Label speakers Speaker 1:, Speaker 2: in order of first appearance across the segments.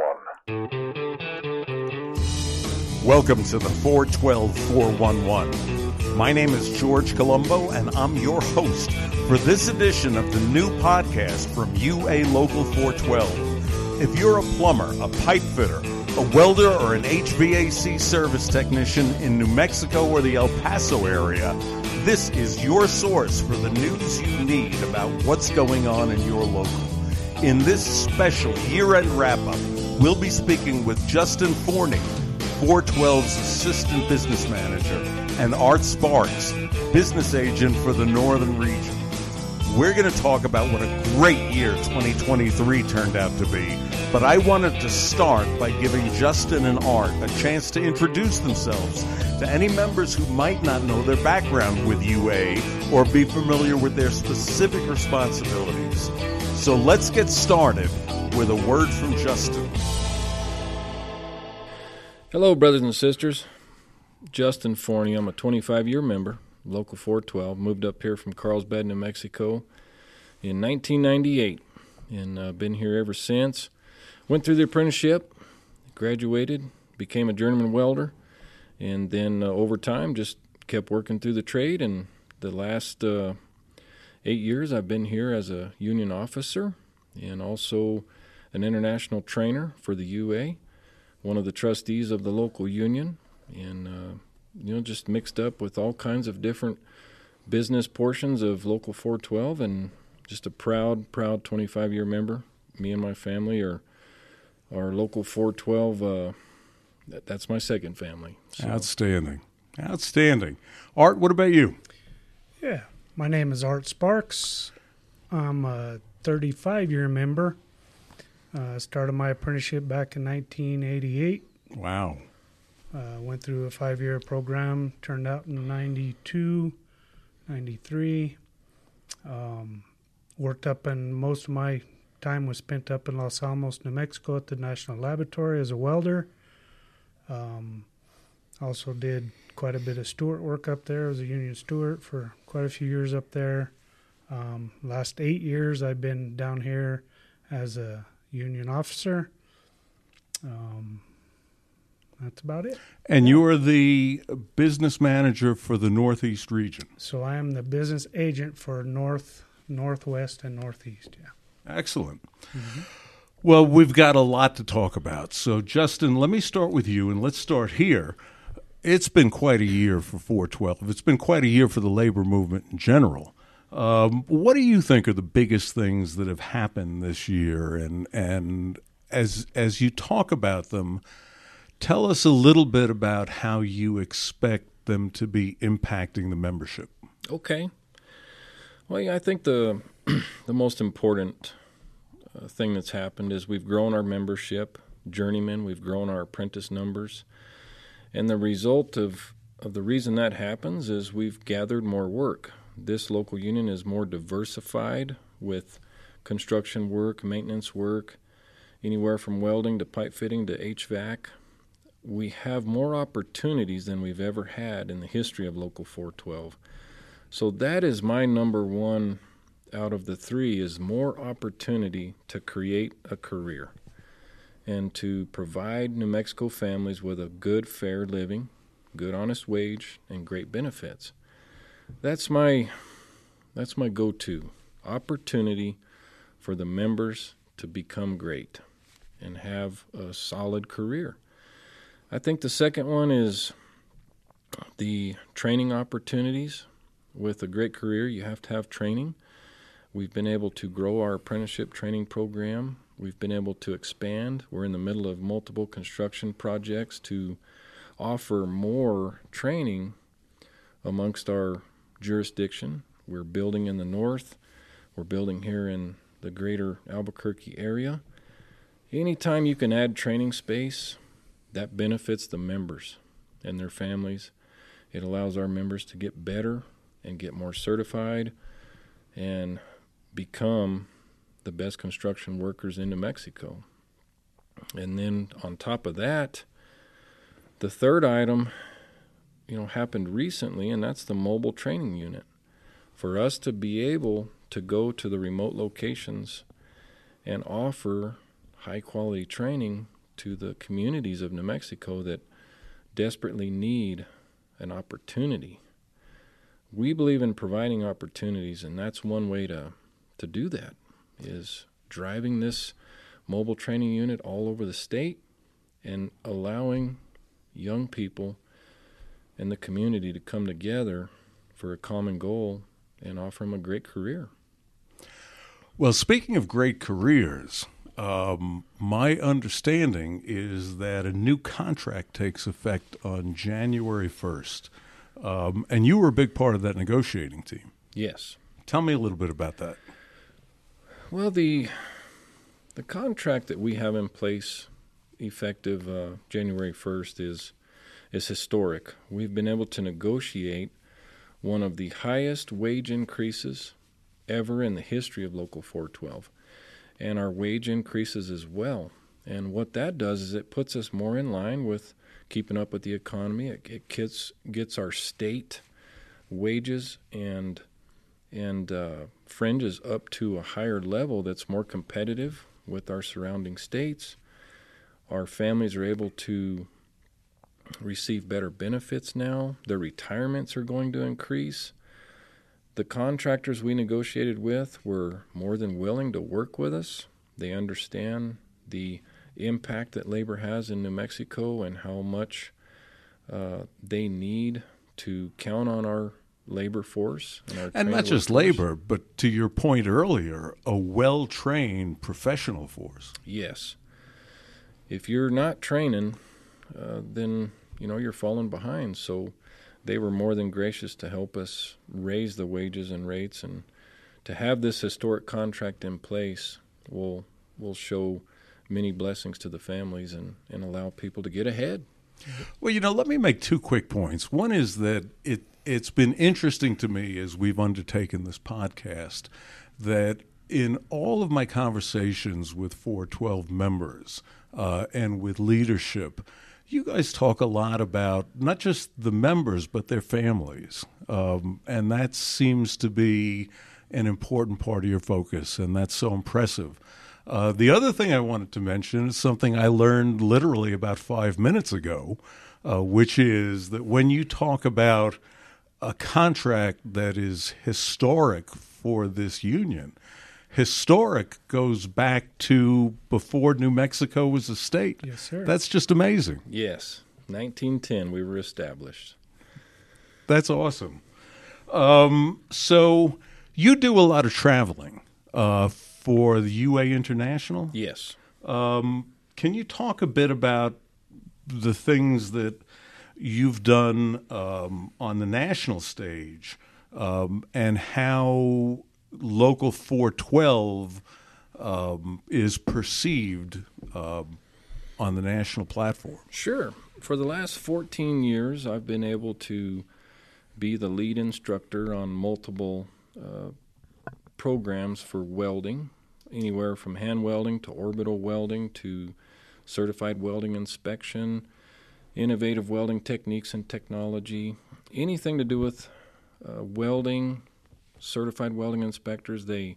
Speaker 1: 411.
Speaker 2: Welcome to the 412 411. My name is George Colombo, and I'm your host for this edition of the new podcast from UA Local 412. If you're a plumber, a pipe fitter, a welder, or an HVAC service technician in New Mexico or the El Paso area, this is your source for the news you need about what's going on in your local. In this special year end wrap up, we'll be speaking with Justin Forney, 412's Assistant Business Manager, and Art Sparks, Business Agent for the Northern Region. We're going to talk about what a great year 2023 turned out to be, but I wanted to start by giving Justin and Art a chance to introduce themselves to any members who might not know their background with UA or be familiar with their specific responsibilities. So let's get started with a word from Justin.
Speaker 3: Hello, brothers and sisters. Justin Forney. I'm a 25 year member, Local 412. Moved up here from Carlsbad, New Mexico in 1998 and uh, been here ever since. Went through the apprenticeship, graduated, became a journeyman welder, and then uh, over time just kept working through the trade. And the last uh, eight years I've been here as a union officer and also an international trainer for the UA one of the trustees of the local union, and uh, you know, just mixed up with all kinds of different business portions of Local 412, and just a proud, proud 25 year member. Me and my family are our Local 412. Uh, that, that's my second family.
Speaker 2: So. Outstanding, outstanding. Art, what about you?
Speaker 4: Yeah, my name is Art Sparks. I'm a 35 year member. Uh, started my apprenticeship back in 1988.
Speaker 2: Wow.
Speaker 4: Uh, went through a five year program, turned out in 92, 93. Um, worked up, and most of my time was spent up in Los Alamos, New Mexico at the National Laboratory as a welder. Um, also did quite a bit of steward work up there I was a union steward for quite a few years up there. Um, last eight years, I've been down here as a union officer. Um, that's about it.
Speaker 2: And you are the business manager for the Northeast region.
Speaker 4: So I am the business agent for North, Northwest, and Northeast. Yeah.
Speaker 2: Excellent. Mm-hmm. Well, we've got a lot to talk about. So, Justin, let me start with you, and let's start here. It's been quite a year for 412. It's been quite a year for the labor movement in general. Um, what do you think are the biggest things that have happened this year? And and as as you talk about them, tell us a little bit about how you expect them to be impacting the membership.
Speaker 3: Okay. Well, yeah, I think the the most important uh, thing that's happened is we've grown our membership, journeymen. We've grown our apprentice numbers, and the result of of the reason that happens is we've gathered more work this local union is more diversified with construction work, maintenance work, anywhere from welding to pipe fitting to HVAC. We have more opportunities than we've ever had in the history of Local 412. So that is my number one out of the three is more opportunity to create a career and to provide New Mexico families with a good, fair living, good, honest wage, and great benefits that's my that's my go-to opportunity for the members to become great and have a solid career. I think the second one is the training opportunities. With a great career, you have to have training. We've been able to grow our apprenticeship training program. We've been able to expand. We're in the middle of multiple construction projects to offer more training amongst our jurisdiction. We're building in the north, we're building here in the greater Albuquerque area. Anytime you can add training space, that benefits the members and their families. It allows our members to get better and get more certified and become the best construction workers in New Mexico. And then on top of that, the third item you know happened recently, and that's the mobile training unit. For us to be able to go to the remote locations and offer high quality training to the communities of New Mexico that desperately need an opportunity. We believe in providing opportunities, and that's one way to, to do that is driving this mobile training unit all over the state and allowing young people and the community to come together for a common goal and offer them a great career.
Speaker 2: Well, speaking of great careers, um, my understanding is that a new contract takes effect on January 1st. Um, and you were a big part of that negotiating team.
Speaker 3: Yes.
Speaker 2: Tell me a little bit about that.
Speaker 3: Well, the the contract that we have in place, effective uh, January first, is is historic. We've been able to negotiate one of the highest wage increases ever in the history of Local 412, and our wage increases as well. And what that does is it puts us more in line with keeping up with the economy. It, it gets gets our state wages and and uh, fringes up to a higher level that's more competitive with our surrounding states. Our families are able to receive better benefits now. Their retirements are going to increase. The contractors we negotiated with were more than willing to work with us. They understand the impact that labor has in New Mexico and how much uh, they need to count on our labor force
Speaker 2: and, and not just
Speaker 3: workforce.
Speaker 2: labor, but to your point earlier, a well trained professional force.
Speaker 3: Yes. If you're not training, uh, then you know you're falling behind. So they were more than gracious to help us raise the wages and rates, and to have this historic contract in place will will show many blessings to the families and, and allow people to get ahead.
Speaker 2: Well, you know, let me make two quick points. One is that it it's been interesting to me as we've undertaken this podcast that in all of my conversations with 412 members uh, and with leadership, you guys talk a lot about not just the members but their families, um, and that seems to be an important part of your focus, and that's so impressive. Uh, the other thing I wanted to mention is something I learned literally about five minutes ago, uh, which is that when you talk about a contract that is historic for this union, historic goes back to before New Mexico was a state.
Speaker 4: Yes, sir.
Speaker 2: That's just amazing.
Speaker 3: Yes, 1910 we were established.
Speaker 2: That's awesome. Um, so you do a lot of traveling. Uh, for the UA International.
Speaker 3: Yes.
Speaker 2: Um, can you talk a bit about the things that you've done um, on the national stage um, and how Local 412 um, is perceived um, on the national platform?
Speaker 3: Sure. For the last 14 years, I've been able to be the lead instructor on multiple uh, programs for welding, anywhere from hand welding to orbital welding to certified welding inspection, innovative welding techniques and technology, anything to do with uh, welding, certified welding inspectors. They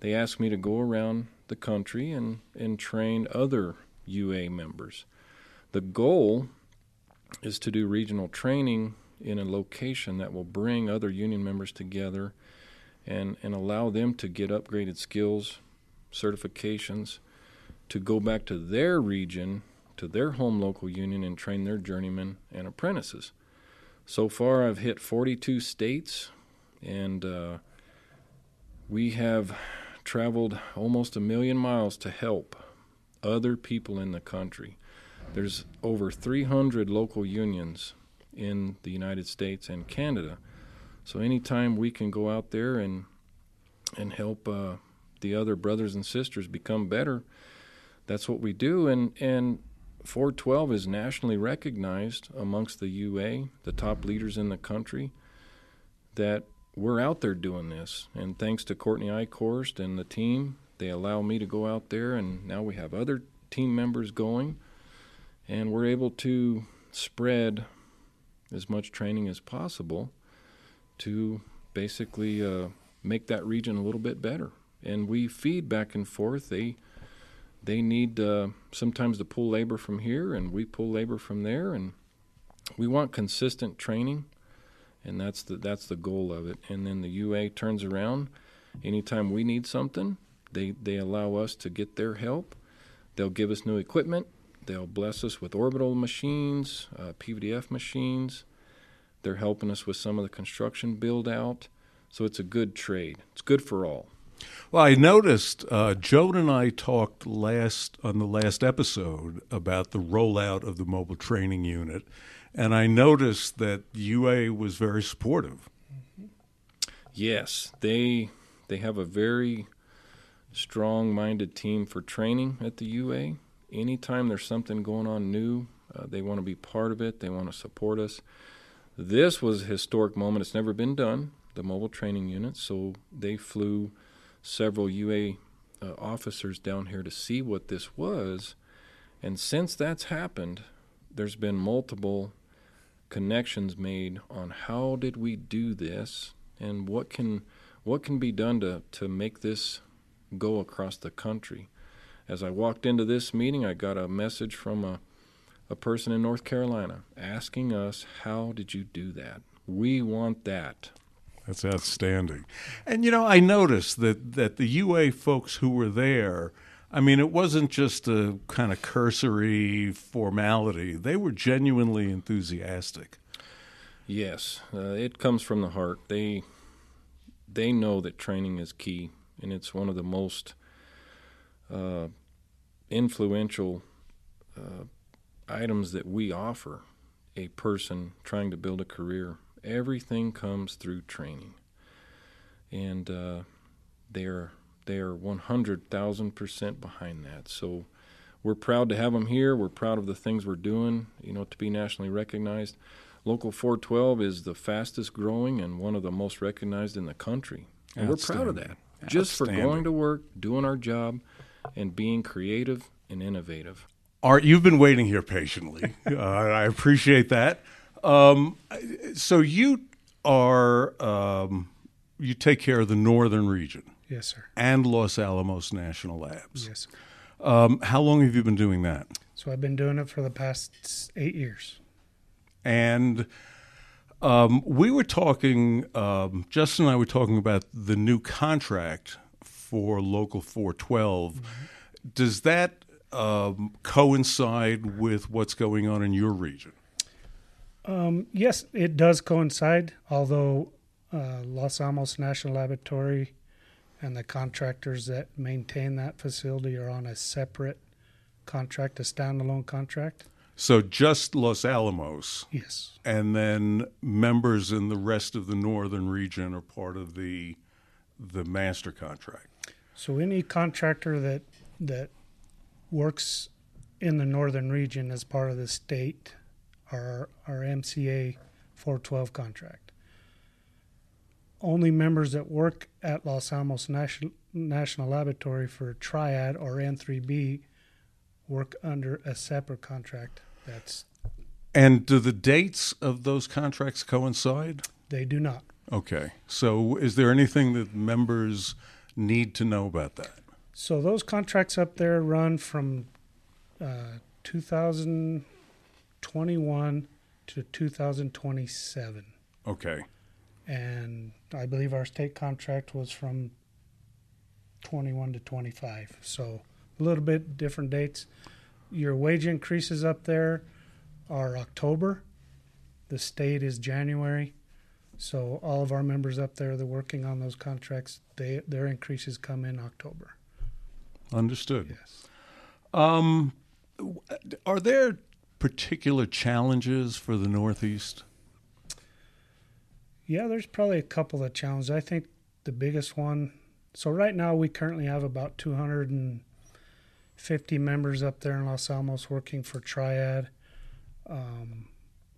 Speaker 3: they ask me to go around the country and, and train other UA members. The goal is to do regional training in a location that will bring other union members together and, and allow them to get upgraded skills, certifications, to go back to their region, to their home local union, and train their journeymen and apprentices. So far, I've hit 42 states, and uh, we have traveled almost a million miles to help other people in the country. There's over 300 local unions in the United States and Canada so anytime we can go out there and and help uh, the other brothers and sisters become better, that's what we do. And and 412 is nationally recognized amongst the UA, the top leaders in the country, that we're out there doing this. And thanks to Courtney Eichhorst and the team, they allow me to go out there, and now we have other team members going, and we're able to spread as much training as possible to basically uh, make that region a little bit better. And we feed back and forth. They they need uh, sometimes to pull labor from here, and we pull labor from there, and we want consistent training, and that's the that's the goal of it. And then the UA turns around anytime we need something, they they allow us to get their help. They'll give us new equipment. They'll bless us with orbital machines, uh, PVDF machines. They're helping us with some of the construction build out. So it's a good trade. It's good for all.
Speaker 2: Well, I noticed uh, Joan and I talked last on the last episode about the rollout of the mobile training unit, and I noticed that UA was very supportive.
Speaker 3: Yes, they they have a very strong-minded team for training at the UA. Anytime there's something going on new, uh, they want to be part of it. They want to support us. This was a historic moment. It's never been done. The mobile training unit, so they flew several UA uh, officers down here to see what this was. And since that's happened, there's been multiple connections made on how did we do this and what can what can be done to, to make this go across the country. As I walked into this meeting, I got a message from a, a person in North Carolina asking us, How did you do that? We want that.
Speaker 2: That's outstanding. And you know, I noticed that that the UA folks who were there, I mean, it wasn't just a kind of cursory formality. They were genuinely enthusiastic.
Speaker 3: Yes, uh, it comes from the heart. They they know that training is key, and it's one of the most uh, influential uh, items that we offer a person trying to build a career Everything comes through training, and uh, they're they're 100,000 percent behind that. So we're proud to have them here. We're proud of the things we're doing. You know, to be nationally recognized. Local 412 is the fastest growing and one of the most recognized in the country. And we're proud of that. Just for going to work, doing our job, and being creative and innovative.
Speaker 2: Art, you've been waiting here patiently. uh, I appreciate that. Um, so you are um, you take care of the northern region.
Speaker 4: Yes, sir.
Speaker 2: And Los Alamos National Labs.
Speaker 4: Yes.
Speaker 2: Sir. Um, how long have you been doing that?
Speaker 4: So I've been doing it for the past eight years.
Speaker 2: And um, we were talking, um, Justin and I were talking about the new contract for Local 412. Mm-hmm. Does that um, coincide with what's going on in your region?
Speaker 4: Um, yes, it does coincide, although uh, Los Alamos National Laboratory and the contractors that maintain that facility are on a separate contract, a standalone contract.
Speaker 2: So just Los Alamos.
Speaker 4: Yes.
Speaker 2: And then members in the rest of the northern region are part of the the master contract.
Speaker 4: So any contractor that that works in the northern region as part of the state our, our MCA 412 contract. Only members that work at Los Alamos National, National Laboratory for Triad or N3B work under a separate contract. That's
Speaker 2: and do the dates of those contracts coincide?
Speaker 4: They do not.
Speaker 2: Okay. So is there anything that members need to know about that?
Speaker 4: So those contracts up there run from uh, 2000 21 to 2027.
Speaker 2: Okay.
Speaker 4: And I believe our state contract was from 21 to 25. So a little bit different dates. Your wage increases up there are October. The state is January. So all of our members up there that are working on those contracts, they their increases come in October.
Speaker 2: Understood.
Speaker 4: Yes.
Speaker 2: Um, are there particular challenges for the Northeast?
Speaker 4: Yeah, there's probably a couple of challenges. I think the biggest one. So right now we currently have about 250 members up there in Los Alamos working for Triad. Um,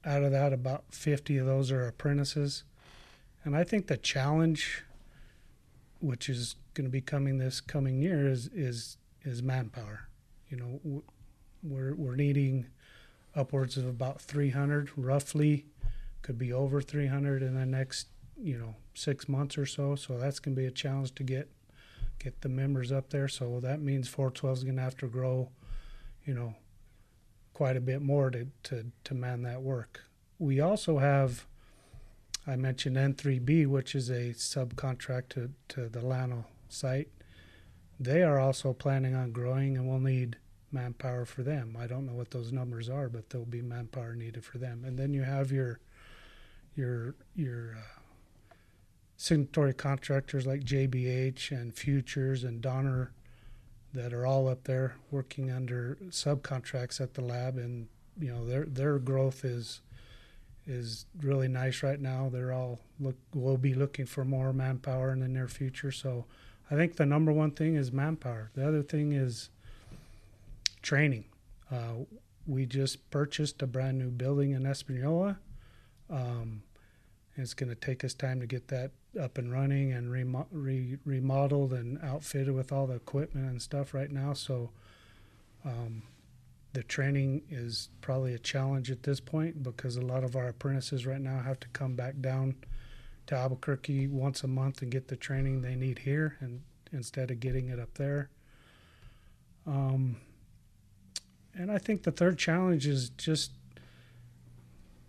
Speaker 4: out of that, about 50 of those are apprentices. And I think the challenge, which is going to be coming this coming year, is is is manpower. You know, we're we're needing upwards of about 300 roughly could be over 300 in the next you know six months or so so that's going to be a challenge to get get the members up there. So that means 412 is going to have to grow, you know, quite a bit more to, to, to man that work. We also have, I mentioned N3B, which is a subcontract to, to the Llano site. They are also planning on growing and we'll need manpower for them. I don't know what those numbers are, but there'll be manpower needed for them. And then you have your your your uh, signatory contractors like JBH and Futures and Donner that are all up there working under subcontracts at the lab, and you know their their growth is is really nice right now. They're all look will be looking for more manpower in the near future. So I think the number one thing is manpower. The other thing is training. Uh, we just purchased a brand new building in Espanola. Um, it's going to take us time to get that up and running and remo- re- remodeled and outfitted with all the equipment and stuff right now. So um, the training is probably a challenge at this point because a lot of our apprentices right now have to come back down to Albuquerque once a month and get the training they need here and instead of getting it up there. Um, and I think the third challenge is just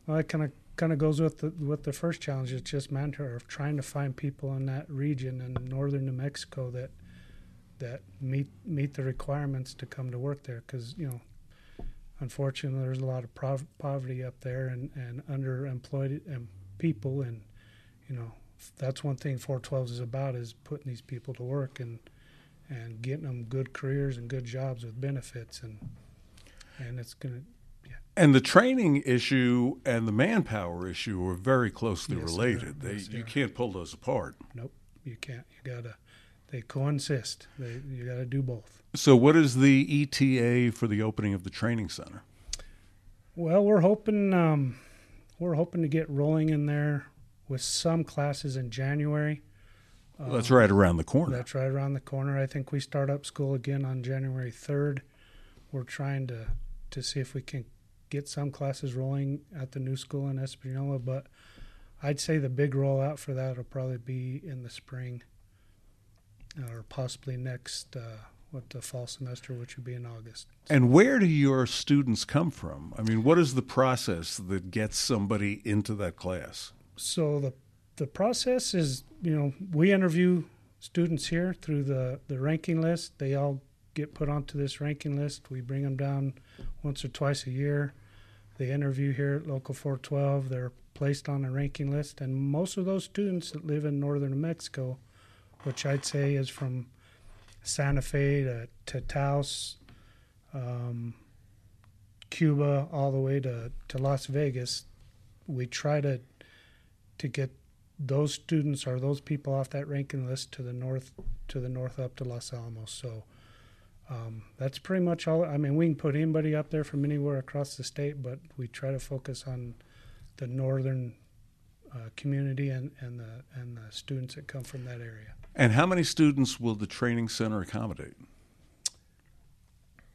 Speaker 4: well, it kind of kind of goes with the with the first challenge. It's just manpower of trying to find people in that region in northern New Mexico that that meet meet the requirements to come to work there. Because you know, unfortunately, there's a lot of prov- poverty up there and and underemployed and people, and you know, that's one thing 412 is about is putting these people to work and and getting them good careers and good jobs with benefits and and it's to
Speaker 2: and the training issue and the manpower issue are very closely
Speaker 4: Yes,
Speaker 2: related. They,
Speaker 4: Yes,
Speaker 2: you can't pull those apart.
Speaker 4: Nope, you can't. You gotta. They coexist. They you gotta do both.
Speaker 2: So, what is the ETA for the opening of the training center?
Speaker 4: Well, we're hoping um, we're hoping to get rolling in there with some classes in January.
Speaker 2: That's right around the corner.
Speaker 4: That's right around the corner. I think we start up school again on January third. We're trying to to see if we can get some classes rolling at the new school in Espanola, but I'd say the big rollout for that will probably be in the spring, or possibly next uh, what the fall semester, which would be in August.
Speaker 2: And where do your students come from? I mean, what is the process that gets somebody into that class?
Speaker 4: So the the process is, you know, we interview students here through the the ranking list. They all get put onto this ranking list. We bring them down once or twice a year. They interview here at Local 412. They're placed on a ranking list, and most of those students that live in northern New Mexico, which I'd say is from Santa Fe to, to Taos, um, Cuba, all the way to, to Las Vegas, we try to to get those students or those people off that ranking list to the north to the north up to Los Alamos. So um, that's pretty much all. I mean, we can put anybody up there from anywhere across the state, but we try to focus on the northern uh, community and, and the and the students that come from that area.
Speaker 2: And how many students will the training center accommodate?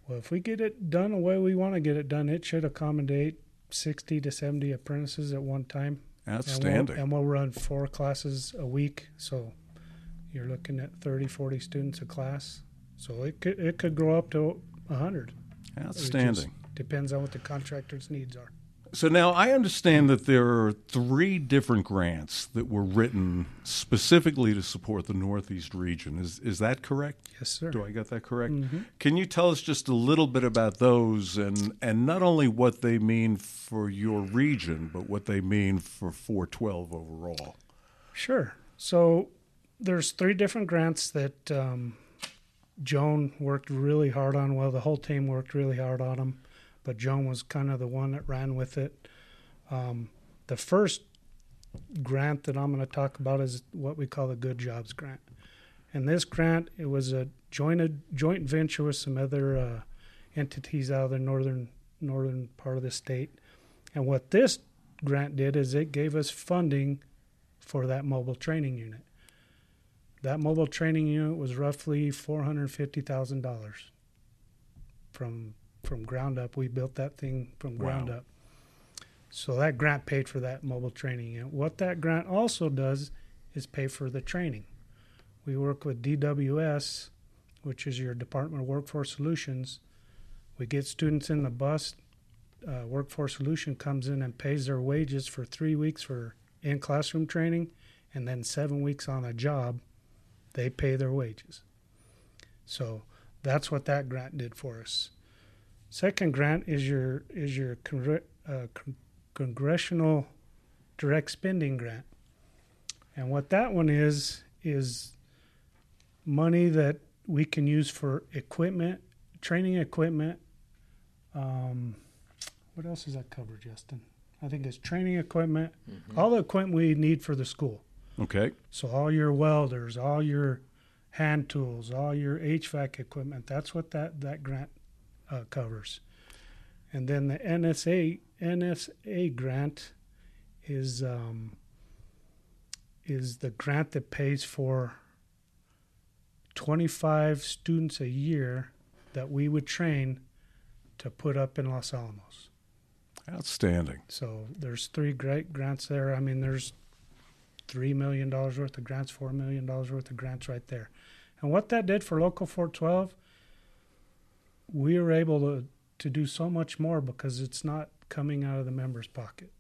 Speaker 4: Well, if we get it done the way we want to get it done, it should accommodate 60 to 70 apprentices at one time.
Speaker 2: Outstanding.
Speaker 4: And we'll, and we'll run four classes a week. So you're looking at 30, 40 students a class. So it could it could grow up to 100. It
Speaker 2: Outstanding.
Speaker 4: depends on what the contractor's needs are.
Speaker 2: So now I understand that there are three different grants that were written specifically to support the Northeast region. Is is that correct?
Speaker 4: Yes, sir.
Speaker 2: Do I get that correct?
Speaker 4: Mhm.
Speaker 2: Can you tell us just a little bit about those and and not only what they mean for your region, but what they mean for 412 overall?
Speaker 4: Sure. So there's three different grants that um, Joan worked really hard on. Well, the whole team worked really hard on them, but Joan was kind of the one that ran with it. Um, the first grant that I'm going to talk about is what we call the Good Jobs Grant. And this grant, it was a joint joint venture with some other uh, entities out of the northern northern part of the state. And what this grant did is it gave us funding for that mobile training unit. That mobile training unit was roughly four hundred fifty thousand dollars. From from ground up, we built that thing from ground
Speaker 2: Wow.
Speaker 4: up. So that grant paid for that mobile training unit. What that grant also does is pay for the training. we work with DWS, which is your Department of Workforce Solutions. We get students in the bus. Uh, Workforce Solution comes in and pays their wages for three weeks for in classroom training, and then seven weeks on a job. They pay their wages. So that's what that grant did for us. Second grant is your is your congr- uh, con- congressional direct spending grant, and what that one is is money that we can use for equipment, training equipment. Um, what else does that cover, Justin? I think it's training equipment, all the equipment we need for the school.
Speaker 2: Okay.
Speaker 4: So all your welders, all your hand tools, all your HVAC equipment. That's what that that grant uh, covers. And then the NSA NSA grant is um, is the grant that pays for 25 students a year that we would train to put up in Los Alamos.
Speaker 2: Outstanding.
Speaker 4: So there's three great grants there. I mean, there's three million dollars worth of grants, four million dollars worth of grants right there. And what that did for Local 412, we were able to to do so much more because it's not coming out of the member's pocket.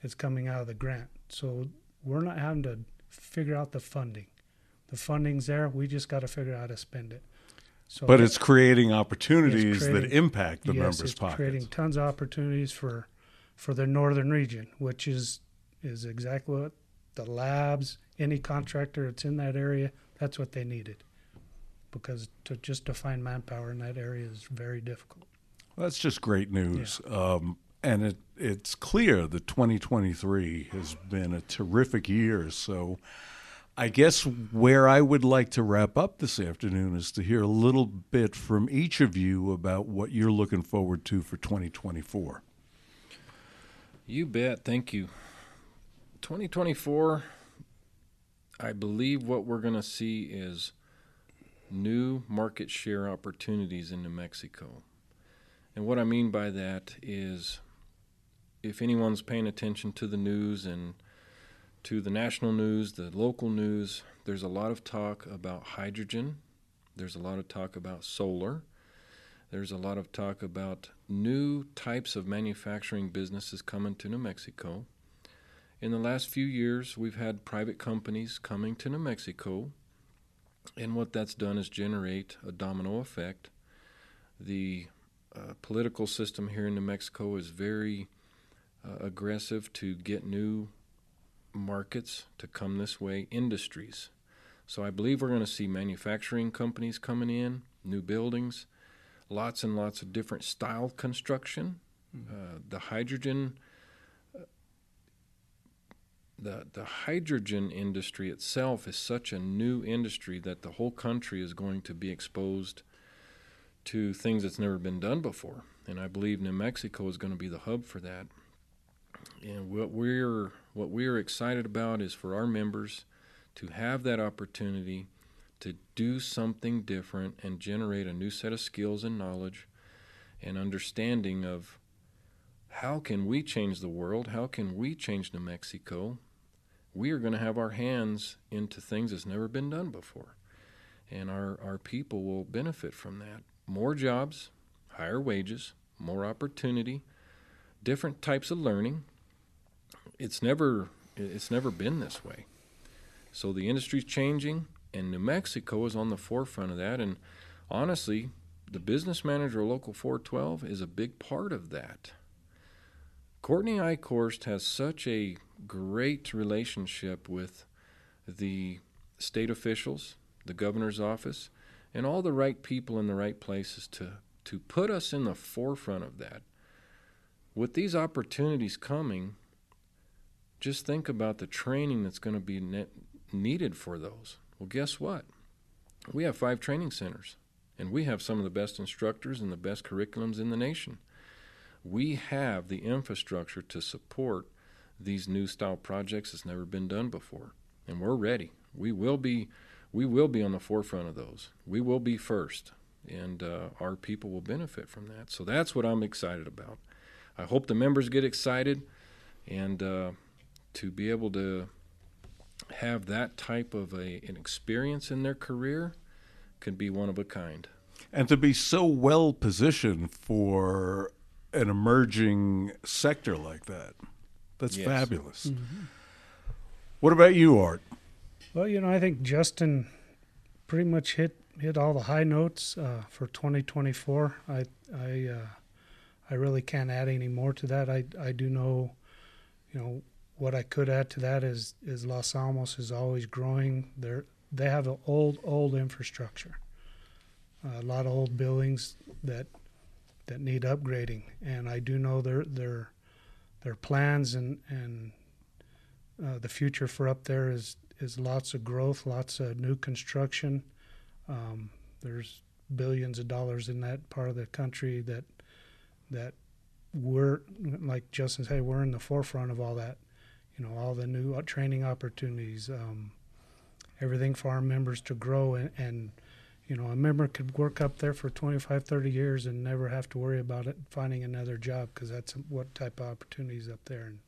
Speaker 4: It's coming out of the grant. So we're not having to figure out the funding. The funding's there. We just got to figure out how to spend it. So
Speaker 2: But it's creating opportunities that
Speaker 4: creating-
Speaker 2: impact the
Speaker 4: yes,
Speaker 2: members'
Speaker 4: it's
Speaker 2: pockets.
Speaker 4: creating tons of opportunities for for the northern region, which is is exactly what the labs, any contractor that's in that area, that's what they needed, because to just to find manpower in that area is very difficult.
Speaker 2: That's just great news. Um, and it, it's clear that 2023 has been a terrific year. So I guess where I would like to wrap up this afternoon is to hear a little bit from each of you about what you're looking forward to for 2024.
Speaker 3: You bet. Thank you. 2024, I believe what we're going to see is new market share opportunities in New Mexico. And what I mean by that is if anyone's paying attention to the news and to the national news, the local news, there's a lot of talk about hydrogen. There's a lot of talk about solar. There's a lot of talk about new types of manufacturing businesses coming to New Mexico. In the last few years, we've had private companies coming to New Mexico, and what that's done is generate a domino effect. The uh, political system here in New Mexico is very uh, aggressive to get new markets to come this way, industries. So I believe we're going to see manufacturing companies coming in, new buildings, lots and lots of different style construction. Uh, the hydrogen, the the hydrogen industry itself is such a new industry that the whole country is going to be exposed to things that's never been done before. And I believe New Mexico is going to be the hub for that. And what we're what we're excited about is for our members to have that opportunity to do something different and generate a new set of skills and knowledge and understanding of how can we change the world? How can we change New Mexico? We are going to have our hands into things that's never been done before. And our, our people will benefit from that. More jobs, higher wages, more opportunity, different types of learning. It's never it's never been this way. So the industry's changing, and New Mexico is on the forefront of that. And honestly, the business manager of Local 412 is a big part of that. Courtney Eichhorst has such a great relationship with the state officials, the governor's office, and all the right people in the right places to, to put us in the forefront of that. With these opportunities coming, just think about the training that's going to be ne- needed for those. Well, guess what? We have five training centers, and we have some of the best instructors and the best curriculums in the nation. We have the infrastructure to support these new style projects that's never been done before, and we're ready. We will be, we will be on the forefront of those. We will be first, and uh, our people will benefit from that. So that's what I'm excited about. I hope the members get excited, and uh, to be able to have that type of a, an experience in their career can be one of a kind.
Speaker 2: And to be so well positioned for an emerging sector like that. That's
Speaker 3: Yes.
Speaker 2: fabulous. What about you, Art?
Speaker 4: Well, you know, I think Justin pretty much hit hit all the high notes uh, for 2024. I I uh, I really can't add any more to that. I I do know, you know, what I could add to that is is Los Alamos is always growing. They're they have an old old infrastructure, a lot of old buildings that that need upgrading, and I do know their their their plans and and uh, the future for up there is is lots of growth, lots of new construction. Um, there's billions of dollars in that part of the country that that we're like Justin said, we're in the forefront of all that. You know, all the new uh, training opportunities, um, everything for our members to grow and, and you know, a member could work up there for 25, 30 years and never have to worry about it finding another job because that's what type of opportunities up there. And,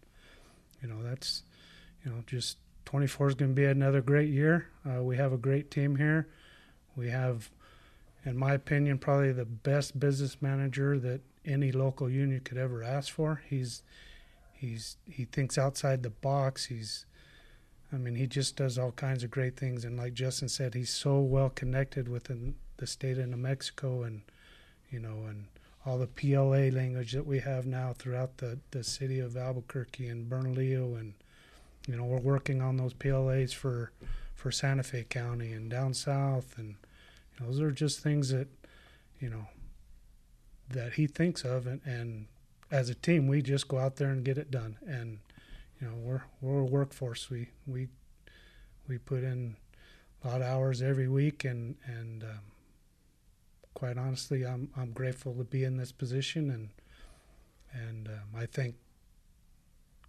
Speaker 4: you know, that's, you know, just 24 is going to be another great year. Uh, we have a great team here. We have, in my opinion, probably the best business manager that any local union could ever ask for. He's, he's, he thinks outside the box. He's, I mean, he just does all kinds of great things. And like Justin said, he's so well connected within the state of New Mexico and, you know, and all the PLA language that we have now throughout the, the city of Albuquerque and Bernalillo. And, you know, we're working on those PLAs for, for Santa Fe County and down south. And you know, those are just things that, you know, that he thinks of. And, and as a team, we just go out there and get it done. And, you know we're we're a workforce. We we we put in a lot of hours every week, and and um, quite honestly, I'm I'm grateful to be in this position, and and um, I thank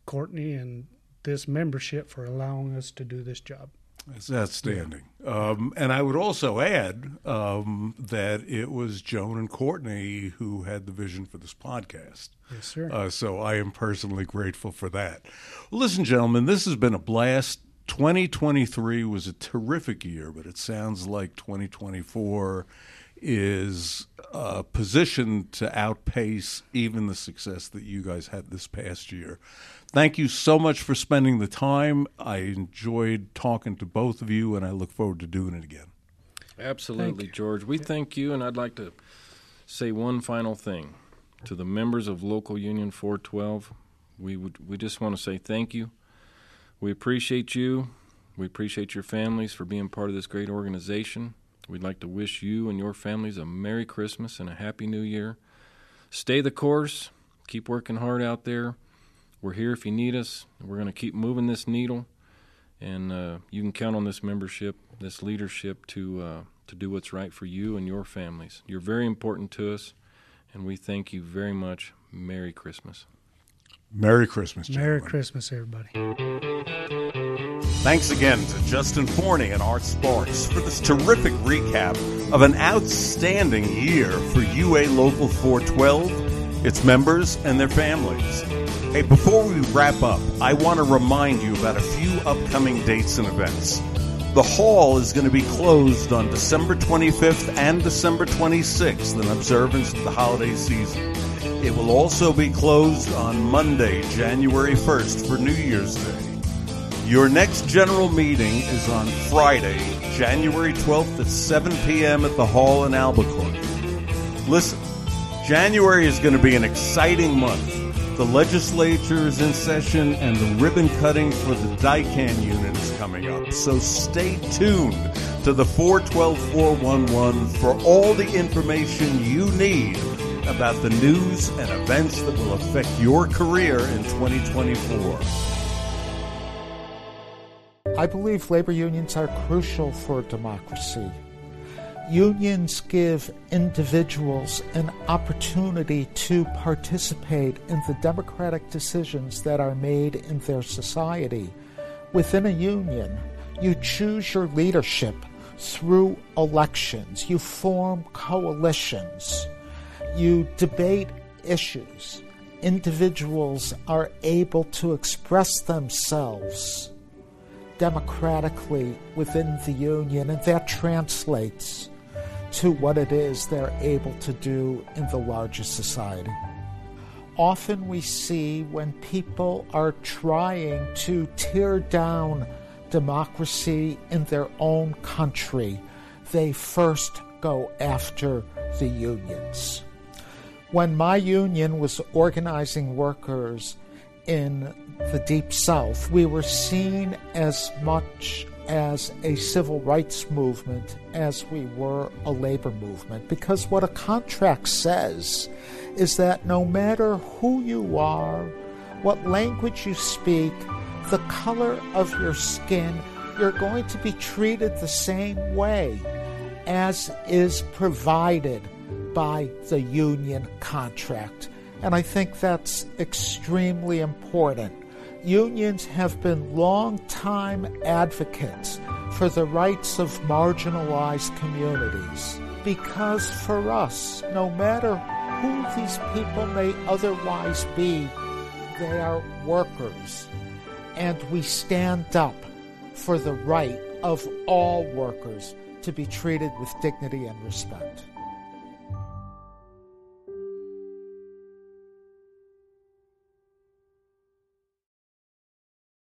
Speaker 4: Courtney and this membership for allowing us to do this job.
Speaker 2: That's outstanding. Um, and I would also add um, that it was Joan and Courtney who had the vision for this podcast.
Speaker 4: Yes, sir.
Speaker 2: Uh, so I am personally grateful for that. Well, listen, gentlemen, this has been a blast. 2023 was a terrific year, but it sounds like 2024 is uh, positioned to outpace even the success that you guys had this past year. Thank you so much for spending the time. I enjoyed talking to both of you, and I look forward to doing it again.
Speaker 3: Absolutely. George. We thank you, and I'd like to say one final thing to the members of Local Union 412. We would we just want to say thank you. We appreciate you. We appreciate your families for being part of this great organization. We'd like to wish you and your families a Merry Christmas and a Happy New Year. Stay the course. Keep working hard out there. We're here if you need us. We're going to keep moving this needle, and uh, you can count on this membership, this leadership to uh, to do what's right for you and your families. You're very important to us, and we thank you very much. Merry Christmas.
Speaker 2: Merry Christmas, gentlemen.
Speaker 4: Merry Christmas, everybody.
Speaker 2: Thanks again to Justin Forney and Art Sparks for this terrific recap of an outstanding year for UA Local 412, its members, and their families. Hey, before we wrap up, I want to remind you about a few upcoming dates and events. The hall is going to be closed on December 25th and December 26th in observance of the holiday season. It will also be closed on Monday, January 1st for New Year's Day. Your next general meeting is on Friday, January 12th at 7 p.m. at the Hall in Albuquerque. Listen, January is going to be an exciting month. The legislature is in session and the ribbon cutting for the DICAN unit is coming up. So stay tuned to the 412 411 for all the information you need about the news and events that will affect your career in 2024.
Speaker 1: I believe labor unions are crucial for democracy. Unions give individuals an opportunity to participate in the democratic decisions that are made in their society. Within a union, you choose your leadership through elections, you form coalitions, you debate issues. Individuals are able to express themselves democratically within the union, and that translates to what it is they're able to do in the larger society. Often we see when people are trying to tear down democracy in their own country, they first go after the unions. When my union was organizing workers in the Deep South, we were seen as much as a civil rights movement as we were a labor movement. Because what a contract says is that no matter who you are, what language you speak, the color of your skin, you're going to be treated the same way as is provided by the union contract. And I think that's extremely important. Unions have been long-time advocates for the rights of marginalized communities because for us, no matter who these people may otherwise be, they are workers. And we stand up for the right of all workers to be treated with dignity and respect.